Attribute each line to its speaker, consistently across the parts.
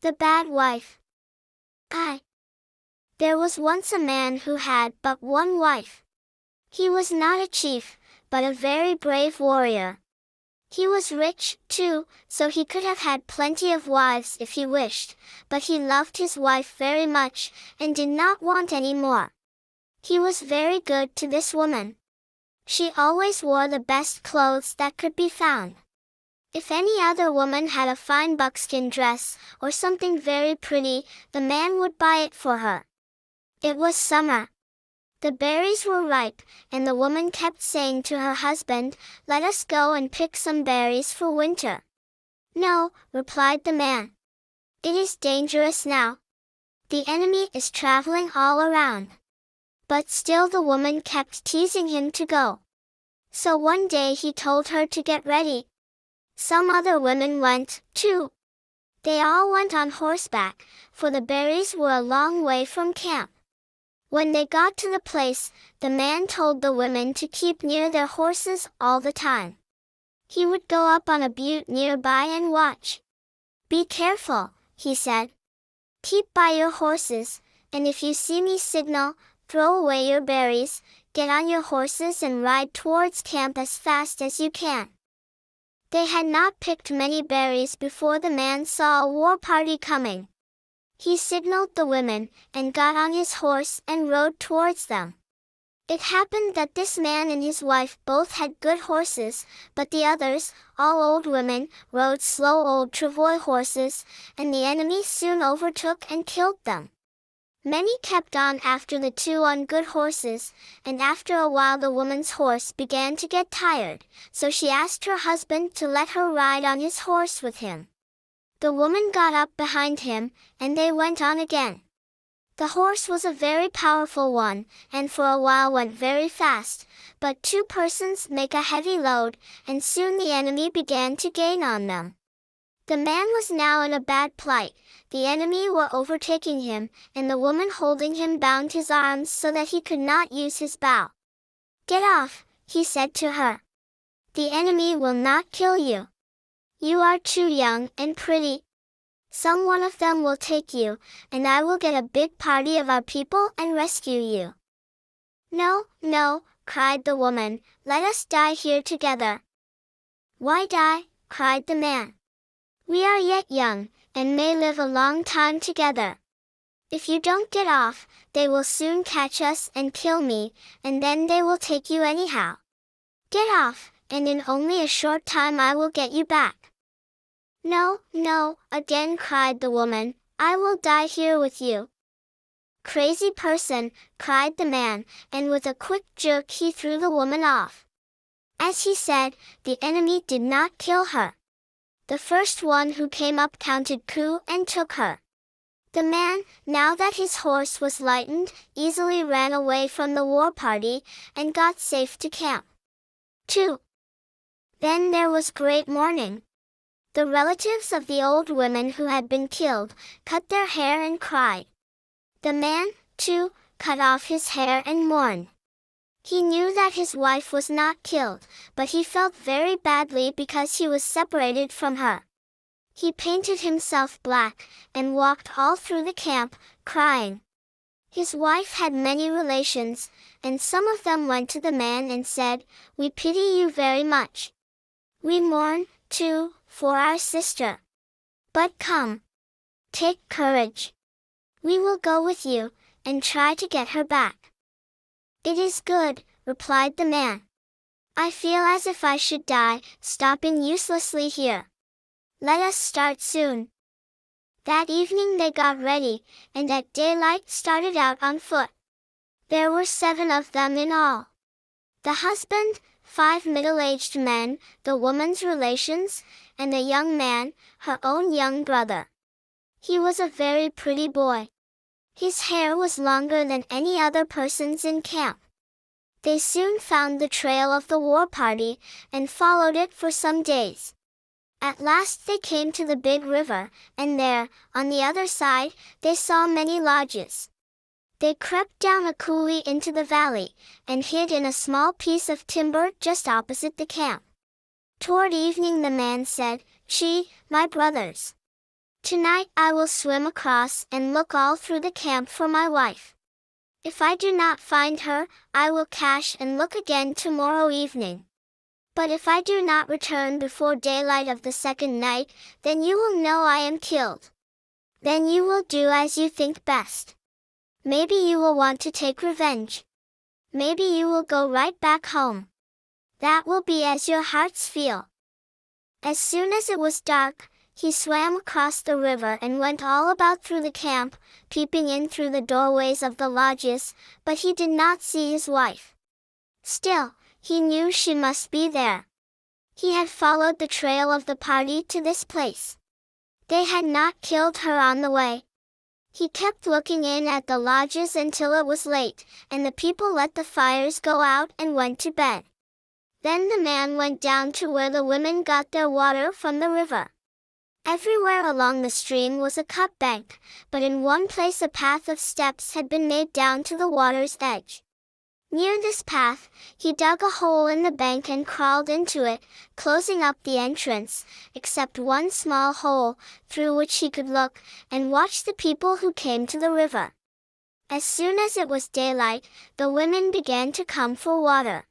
Speaker 1: The Bad Wife I. There was once a man who had but one wife. He was not a chief, but a very brave warrior. He was rich, too, so he could have had plenty of wives if he wished, but he loved his wife very much, and did not want any more. He was very good to this woman. She always wore the best clothes that could be found. If any other woman had a fine buckskin dress, or something very pretty, the man would buy it for her. It was summer. The berries were ripe, and the woman kept saying to her husband, Let us go and pick some berries for winter. No, replied the man. It is dangerous now. The enemy is traveling all around. But still the woman kept teasing him to go. So one day he told her to get ready, some other women went, too. They all went on horseback, for the berries were a long way from camp. When they got to the place, the man told the women to keep near their horses all the time. He would go up on a butte nearby and watch. Be careful, he said. Keep by your horses, and if you see me signal, throw away your berries, get on your horses and ride towards camp as fast as you can. They had not picked many berries before the man saw a war party coming. He signaled the women, and got on his horse and rode towards them. It happened that this man and his wife both had good horses, but the others, all old women, rode slow old travois horses, and the enemy soon overtook and killed them. Many kept on after the two on good horses, and after a while the woman's horse began to get tired, so she asked her husband to let her ride on his horse with him. The woman got up behind him, and they went on again. The horse was a very powerful one, and for a while went very fast, but two persons make a heavy load, and soon the enemy began to gain on them. The man was now in a bad plight, the enemy were overtaking him, and the woman holding him bound his arms so that he could not use his bow. Get off, he said to her. The enemy will not kill you. You are too young and pretty. Some one of them will take you, and I will get a big party of our people and rescue you. No, no, cried the woman, let us die here together. Why die? cried the man. We are yet young, and may live a long time together. If you don't get off, they will soon catch us and kill me, and then they will take you anyhow. Get off, and in only a short time I will get you back. No, no, again cried the woman, I will die here with you. Crazy person, cried the man, and with a quick jerk he threw the woman off. As he said, the enemy did not kill her. The first one who came up counted coup and took her. The man, now that his horse was lightened, easily ran away from the war party, and got safe to camp. 2. Then there was great mourning. The relatives of the old women who had been killed, cut their hair and cried. The man, too, cut off his hair and mourned. He knew that his wife was not killed, but he felt very badly because he was separated from her. He painted himself black, and walked all through the camp, crying. His wife had many relations, and some of them went to the man and said, We pity you very much. We mourn, too, for our sister. But come. Take courage. We will go with you, and try to get her back. It is good, replied the man. I feel as if I should die, stopping uselessly here. Let us start soon. That evening they got ready, and at daylight started out on foot. There were seven of them in all. The husband, five middle-aged men, the woman's relations, and a young man, her own young brother. He was a very pretty boy. His hair was longer than any other person's in camp. They soon found the trail of the war party, and followed it for some days. At last they came to the big river, and there, on the other side, they saw many lodges. They crept down a coulee into the valley, and hid in a small piece of timber just opposite the camp. Toward evening the man said, She, my brothers. Tonight I will swim across and look all through the camp for my wife. If I do not find her, I will cache and look again tomorrow evening. But if I do not return before daylight of the second night, then you will know I am killed. Then you will do as you think best. Maybe you will want to take revenge. Maybe you will go right back home. That will be as your hearts feel. As soon as it was dark, he swam across the river and went all about through the camp, peeping in through the doorways of the lodges, but he did not see his wife. Still, he knew she must be there. He had followed the trail of the party to this place. They had not killed her on the way. He kept looking in at the lodges until it was late, and the people let the fires go out and went to bed. Then the man went down to where the women got their water from the river. Everywhere along the stream was a cut bank, but in one place a path of steps had been made down to the water's edge. Near this path, he dug a hole in the bank and crawled into it, closing up the entrance, except one small hole, through which he could look, and watch the people who came to the river. As soon as it was daylight, the women began to come for water.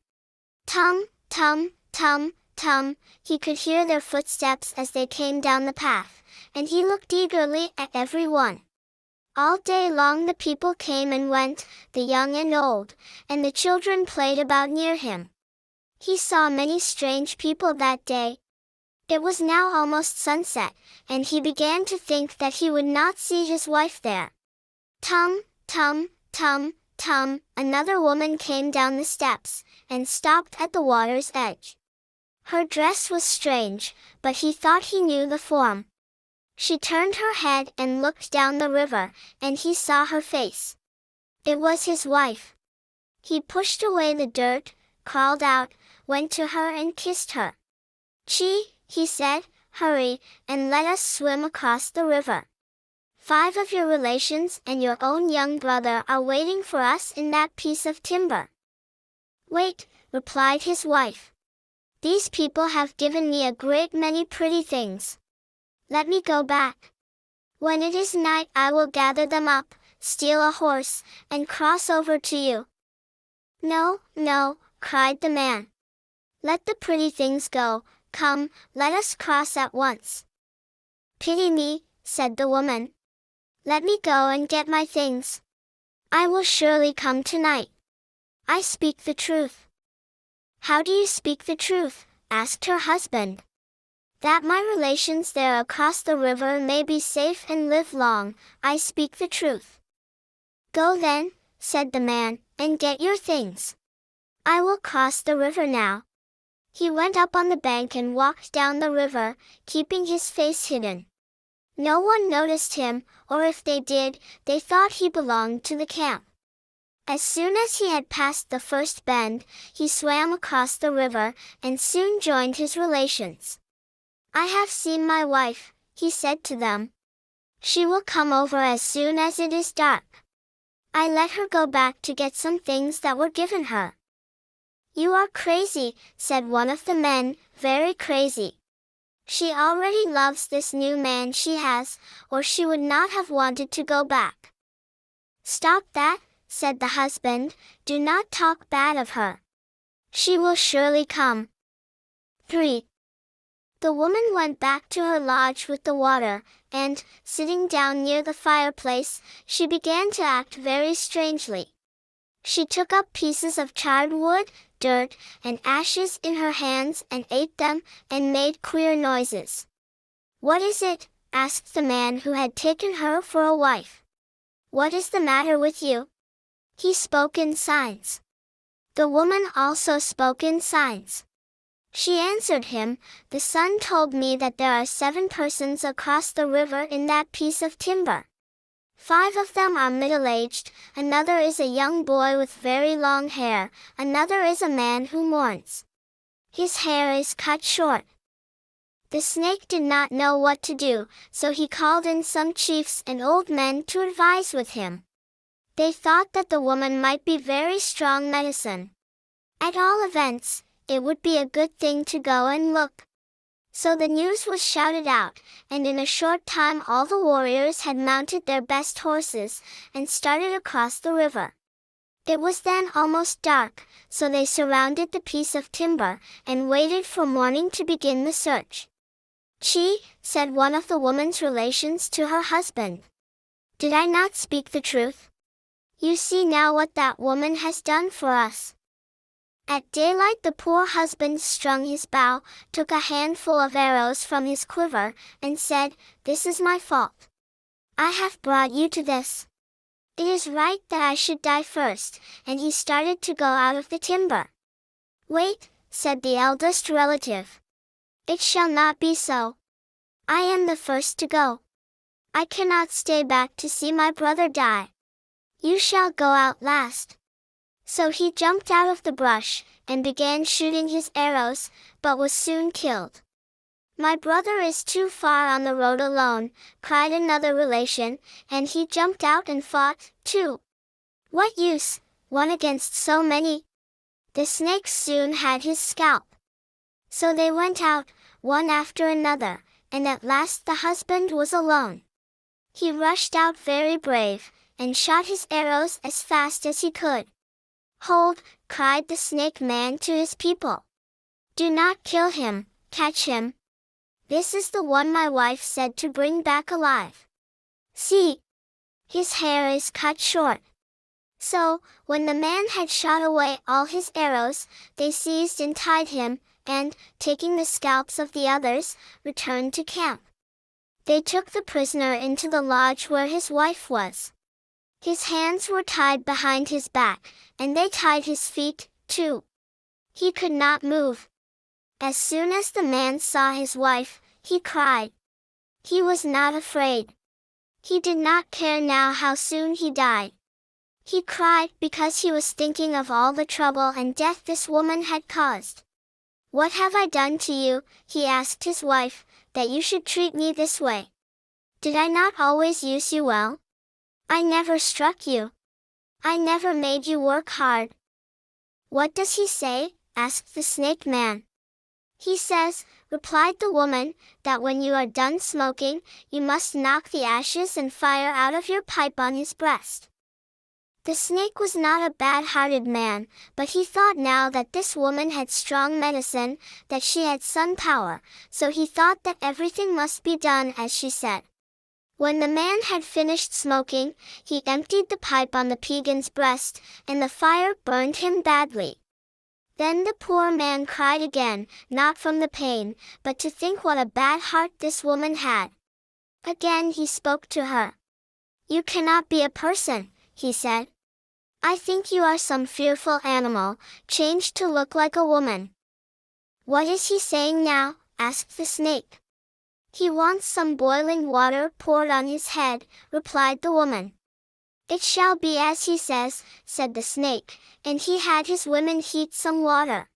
Speaker 1: Tum, tum, tum, tum, he could hear their footsteps as they came down the path, and he looked eagerly at every one. All day long the people came and went, the young and old, and the children played about near him. He saw many strange people that day. It was now almost sunset, and he began to think that he would not see his wife there. Tum, tum, tum, tum, another woman came down the steps, and stopped at the water's edge. Her dress was strange, but he thought he knew the form. She turned her head and looked down the river, and he saw her face. It was his wife. He pushed away the dirt, crawled out, went to her and kissed her. Chi, he said, hurry, and let us swim across the river. Five of your relations and your own young brother are waiting for us in that piece of timber. Wait, replied his wife. These people have given me a great many pretty things. Let me go back. When it is night I will gather them up, steal a horse, and cross over to you. No, no, cried the man. Let the pretty things go, come, let us cross at once. Pity me, said the woman. Let me go and get my things. I will surely come tonight. I speak the truth. How do you speak the truth? asked her husband. That my relations there across the river may be safe and live long, I speak the truth. Go then, said the man, and get your things. I will cross the river now. He went up on the bank and walked down the river, keeping his face hidden. No one noticed him, or if they did, they thought he belonged to the camp. As soon as he had passed the first bend, he swam across the river, and soon joined his relations. I have seen my wife, he said to them. She will come over as soon as it is dark. I let her go back to get some things that were given her. You are crazy, said one of the men, very crazy. She already loves this new man she has, or she would not have wanted to go back. Stop that, said the husband, do not talk bad of her. She will surely come. 3. The woman went back to her lodge with the water, and, sitting down near the fireplace, she began to act very strangely. She took up pieces of charred wood, dirt, and ashes in her hands and ate them, and made queer noises. What is it? asked the man who had taken her for a wife. What is the matter with you? He spoke in signs. The woman also spoke in signs. She answered him, The sun told me that there are seven persons across the river in that piece of timber. Five of them are middle-aged, another is a young boy with very long hair, another is a man who mourns. His hair is cut short. The snake did not know what to do, so he called in some chiefs and old men to advise with him. They thought that the woman might be very strong medicine. At all events, it would be a good thing to go and look. So the news was shouted out, and in a short time all the warriors had mounted their best horses, and started across the river. It was then almost dark, so they surrounded the piece of timber, and waited for morning to begin the search. Chi, said one of the woman's relations to her husband. Did I not speak the truth? You see now what that woman has done for us. At daylight the poor husband strung his bow, took a handful of arrows from his quiver, and said, This is my fault. I have brought you to this. It is right that I should die first, and he started to go out of the timber. Wait, said the eldest relative. It shall not be so. I am the first to go. I cannot stay back to see my brother die. You shall go out last. So he jumped out of the brush, and began shooting his arrows, but was soon killed. My brother is too far on the road alone, cried another relation, and he jumped out and fought, too. What use, one against so many? The snakes soon had his scalp. So they went out, one after another, and at last the husband was alone. He rushed out very brave, and shot his arrows as fast as he could. Hold, cried the snake man to his people. Do not kill him, catch him. This is the one my wife said to bring back alive. See! His hair is cut short. So, when the man had shot away all his arrows, they seized and tied him, and, taking the scalps of the others, returned to camp. They took the prisoner into the lodge where his wife was. His hands were tied behind his back, and they tied his feet, too. He could not move. As soon as the man saw his wife, he cried. He was not afraid. He did not care now how soon he died. He cried because he was thinking of all the trouble and death this woman had caused. What have I done to you, he asked his wife, that you should treat me this way? Did I not always use you well? I never struck you. I never made you work hard. What does he say? asked the snake man. He says, replied the woman, that when you are done smoking, you must knock the ashes and fire out of your pipe on his breast. The snake was not a bad-hearted man, but he thought now that this woman had strong medicine, that she had sun power, so he thought that everything must be done as she said. When the man had finished smoking, he emptied the pipe on the Piegan's breast, and the fire burned him badly. Then the poor man cried again, not from the pain, but to think what a bad heart this woman had. Again he spoke to her. You cannot be a person, he said. I think you are some fearful animal, changed to look like a woman. What is he saying now? asked the snake. He wants some boiling water poured on his head, replied the woman. It shall be as he says, said the snake, and he had his women heat some water.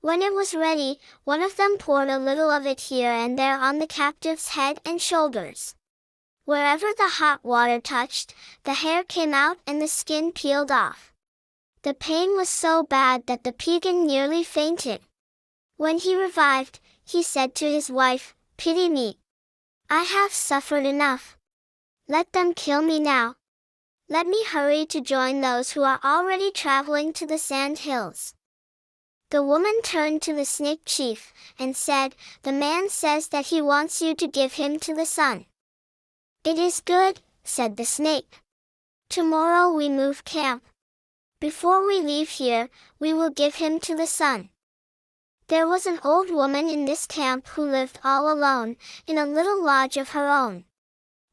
Speaker 1: When it was ready, one of them poured a little of it here and there on the captive's head and shoulders. Wherever the hot water touched, the hair came out and the skin peeled off. The pain was so bad that the Piegan nearly fainted. When he revived, he said to his wife, Pity me. I have suffered enough. Let them kill me now. Let me hurry to join those who are already traveling to the sand hills. The woman turned to the snake chief, and said, The man says that he wants you to give him to the sun. It is good, said the snake. Tomorrow we move camp. Before we leave here, we will give him to the sun. There was an old woman in this camp who lived all alone, in a little lodge of her own.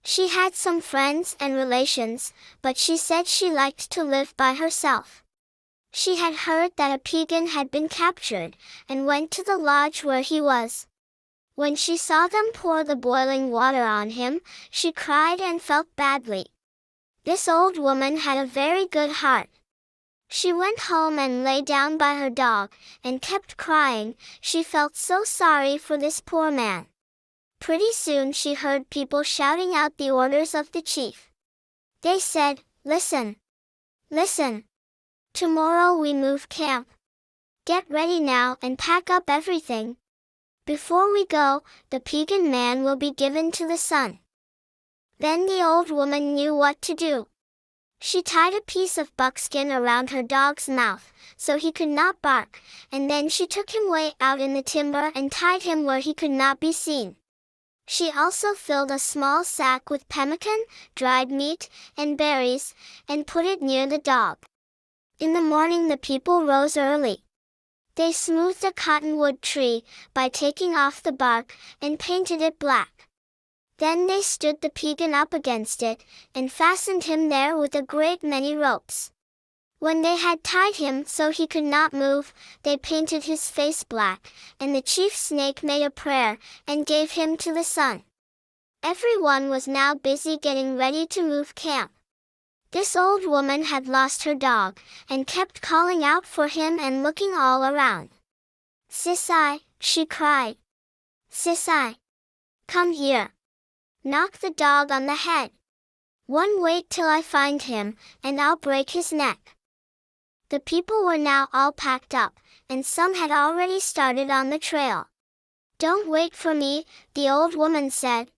Speaker 1: She had some friends and relations, but she said she liked to live by herself. She had heard that a Piegan had been captured, and went to the lodge where he was. When she saw them pour the boiling water on him, she cried and felt badly. This old woman had a very good heart, she went home and lay down by her dog, and kept crying, she felt so sorry for this poor man. Pretty soon she heard people shouting out the orders of the chief. They said, Listen! Listen! Tomorrow we move camp. Get ready now and pack up everything. Before we go, the Piegan man will be given to the sun. Then the old woman knew what to do. She tied a piece of buckskin around her dog's mouth, so he could not bark, and then she took him way out in the timber and tied him where he could not be seen. She also filled a small sack with pemmican, dried meat, and berries, and put it near the dog. In the morning the people rose early. They smoothed a cottonwood tree by taking off the bark and painted it black. Then they stood the Piegan up against it, and fastened him there with a great many ropes. When they had tied him so he could not move, they painted his face black, and the chief snake made a prayer, and gave him to the sun. Everyone was now busy getting ready to move camp. This old woman had lost her dog, and kept calling out for him and looking all around. Sisai, she cried. Sisai. Come here. Knock the dog on the head. One wait till I find him, and I'll break his neck. The people were now all packed up, and some had already started on the trail. Don't wait for me, the old woman said.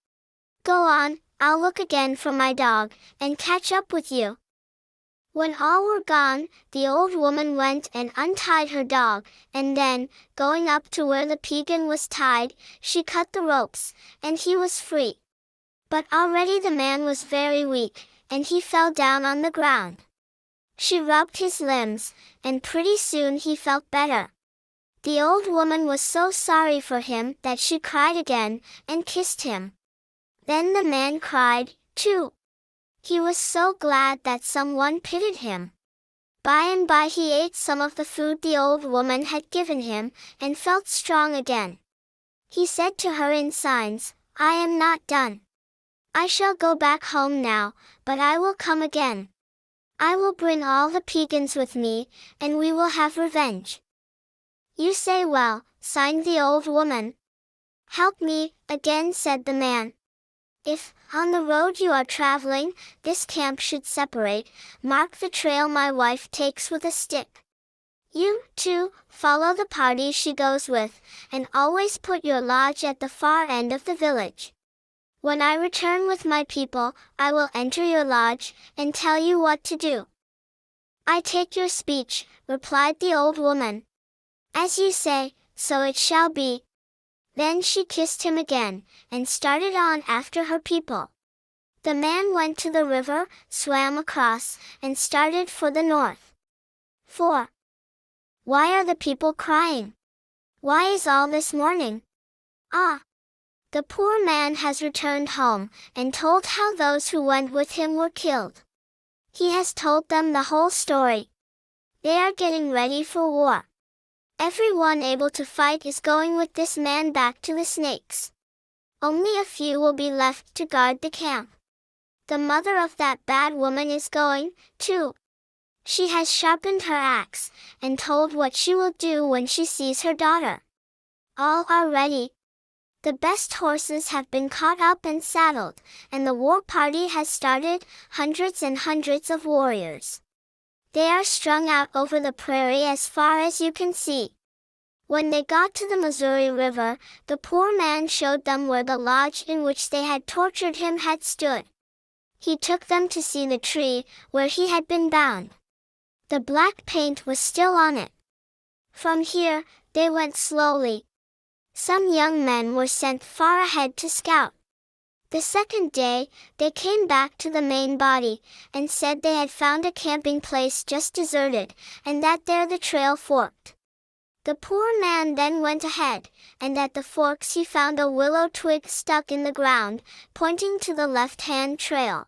Speaker 1: Go on, I'll look again for my dog, and catch up with you. When all were gone, the old woman went and untied her dog, and then, going up to where the Piegan was tied, she cut the ropes, and he was free. But already the man was very weak, and he fell down on the ground. She rubbed his limbs, and pretty soon he felt better. The old woman was so sorry for him that she cried again, and kissed him. Then the man cried, too. He was so glad that someone pitied him. By and by he ate some of the food the old woman had given him, and felt strong again. He said to her in signs, I am not done. I shall go back home now, but I will come again. I will bring all the Piegans with me, and we will have revenge. You say well, signed the old woman. Help me, again said the man. If, on the road you are traveling, this camp should separate, mark the trail my wife takes with a stick. You, too, follow the party she goes with, and always put your lodge at the far end of the village. When I return with my people, I will enter your lodge, and tell you what to do. I take your speech, replied the old woman. As you say, so it shall be. Then she kissed him again, and started on after her people. The man went to the river, swam across, and started for the north. 4. Why are the people crying? Why is all this mourning? Ah, the poor man has returned home, and told how those who went with him were killed. He has told them the whole story. They are getting ready for war. Everyone able to fight is going with this man back to the snakes. Only a few will be left to guard the camp. The mother of that bad woman is going, too. She has sharpened her axe, and told what she will do when she sees her daughter. All are ready, the best horses have been caught up and saddled, and the war party has started, hundreds and hundreds of warriors. They are strung out over the prairie as far as you can see. When they got to the Missouri River, the poor man showed them where the lodge in which they had tortured him had stood. He took them to see the tree, where he had been bound. The black paint was still on it. From here, they went slowly, some young men were sent far ahead to scout. The second day, they came back to the main body, and said they had found a camping place just deserted, and that there the trail forked. The poor man then went ahead, and at the forks he found a willow twig stuck in the ground, pointing to the left-hand trail.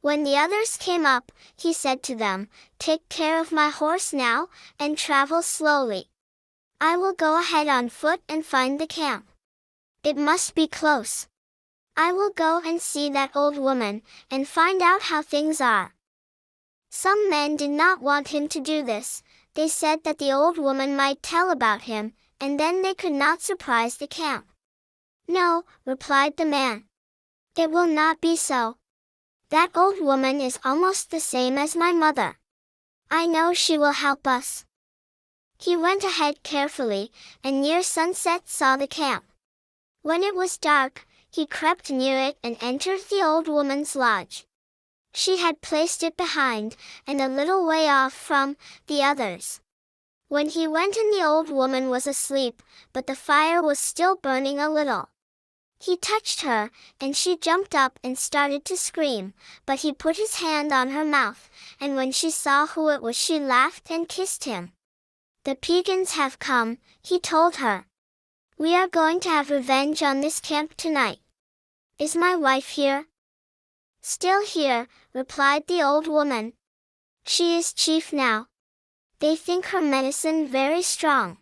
Speaker 1: When the others came up, he said to them, Take care of my horse now, and travel slowly. I will go ahead on foot and find the camp. It must be close. I will go and see that old woman, and find out how things are. Some men did not want him to do this, they said that the old woman might tell about him, and then they could not surprise the camp. No, replied the man. It will not be so. That old woman is almost the same as my mother. I know she will help us. He went ahead carefully, and near sunset saw the camp. When it was dark, he crept near it and entered the old woman's lodge. She had placed it behind, and a little way off from, the others. When he went in the old woman was asleep, but the fire was still burning a little. He touched her, and she jumped up and started to scream, but he put his hand on her mouth, and when she saw who it was she laughed and kissed him. The Piegans have come, he told her. We are going to have revenge on this camp tonight. Is my wife here? Still here, replied the old woman. She is chief now. They think her medicine very strong.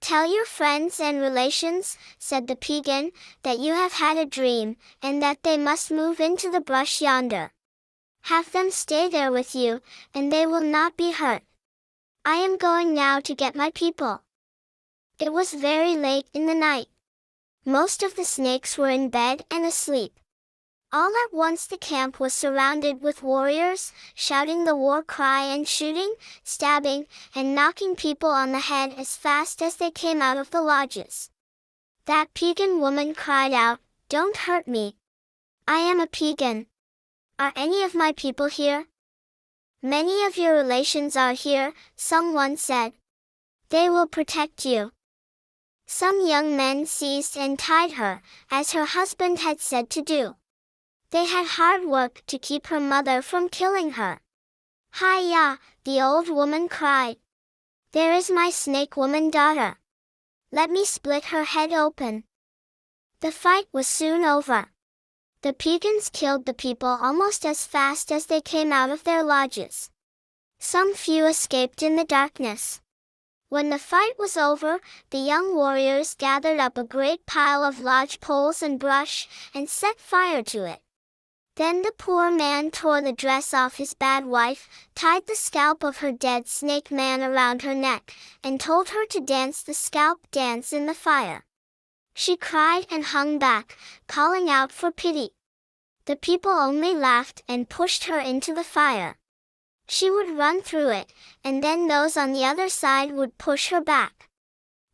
Speaker 1: Tell your friends and relations, said the Piegan, that you have had a dream, and that they must move into the brush yonder. Have them stay there with you, and they will not be hurt. I am going now to get my people. It was very late in the night. Most of the snakes were in bed and asleep. All at once the camp was surrounded with warriors, shouting the war cry and shooting, stabbing, and knocking people on the head as fast as they came out of the lodges. That Piegan woman cried out, Don't hurt me. I am a Piegan. Are any of my people here? Many of your relations are here, someone said. They will protect you. Some young men seized and tied her, as her husband had said to do. They had hard work to keep her mother from killing her. Hi-ya, the old woman cried. There is my snake woman daughter. Let me split her head open. The fight was soon over. The Piegans killed the people almost as fast as they came out of their lodges. Some few escaped in the darkness. When the fight was over, the young warriors gathered up a great pile of lodge poles and brush, and set fire to it. Then the poor man tore the dress off his bad wife, tied the scalp of her dead snake man around her neck, and told her to dance the scalp dance in the fire. She cried and hung back, calling out for pity. The people only laughed and pushed her into the fire. She would run through it, and then those on the other side would push her back.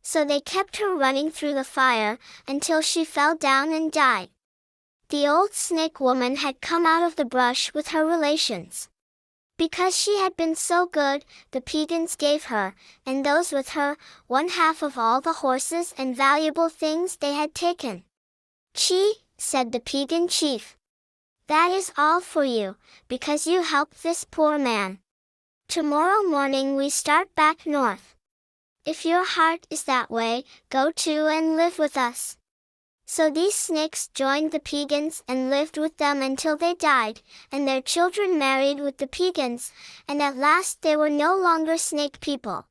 Speaker 1: So they kept her running through the fire, until she fell down and died. The old snake woman had come out of the brush with her relations. Because she had been so good, the Piegans gave her, and those with her, one half of all the horses and valuable things they had taken. Chi, said the Piegan chief. That is all for you, because you helped this poor man. Tomorrow morning we start back north. If your heart is that way, go to and live with us. So these snakes joined the Piegans and lived with them until they died, and their children married with the Piegans, and at last they were no longer snake people.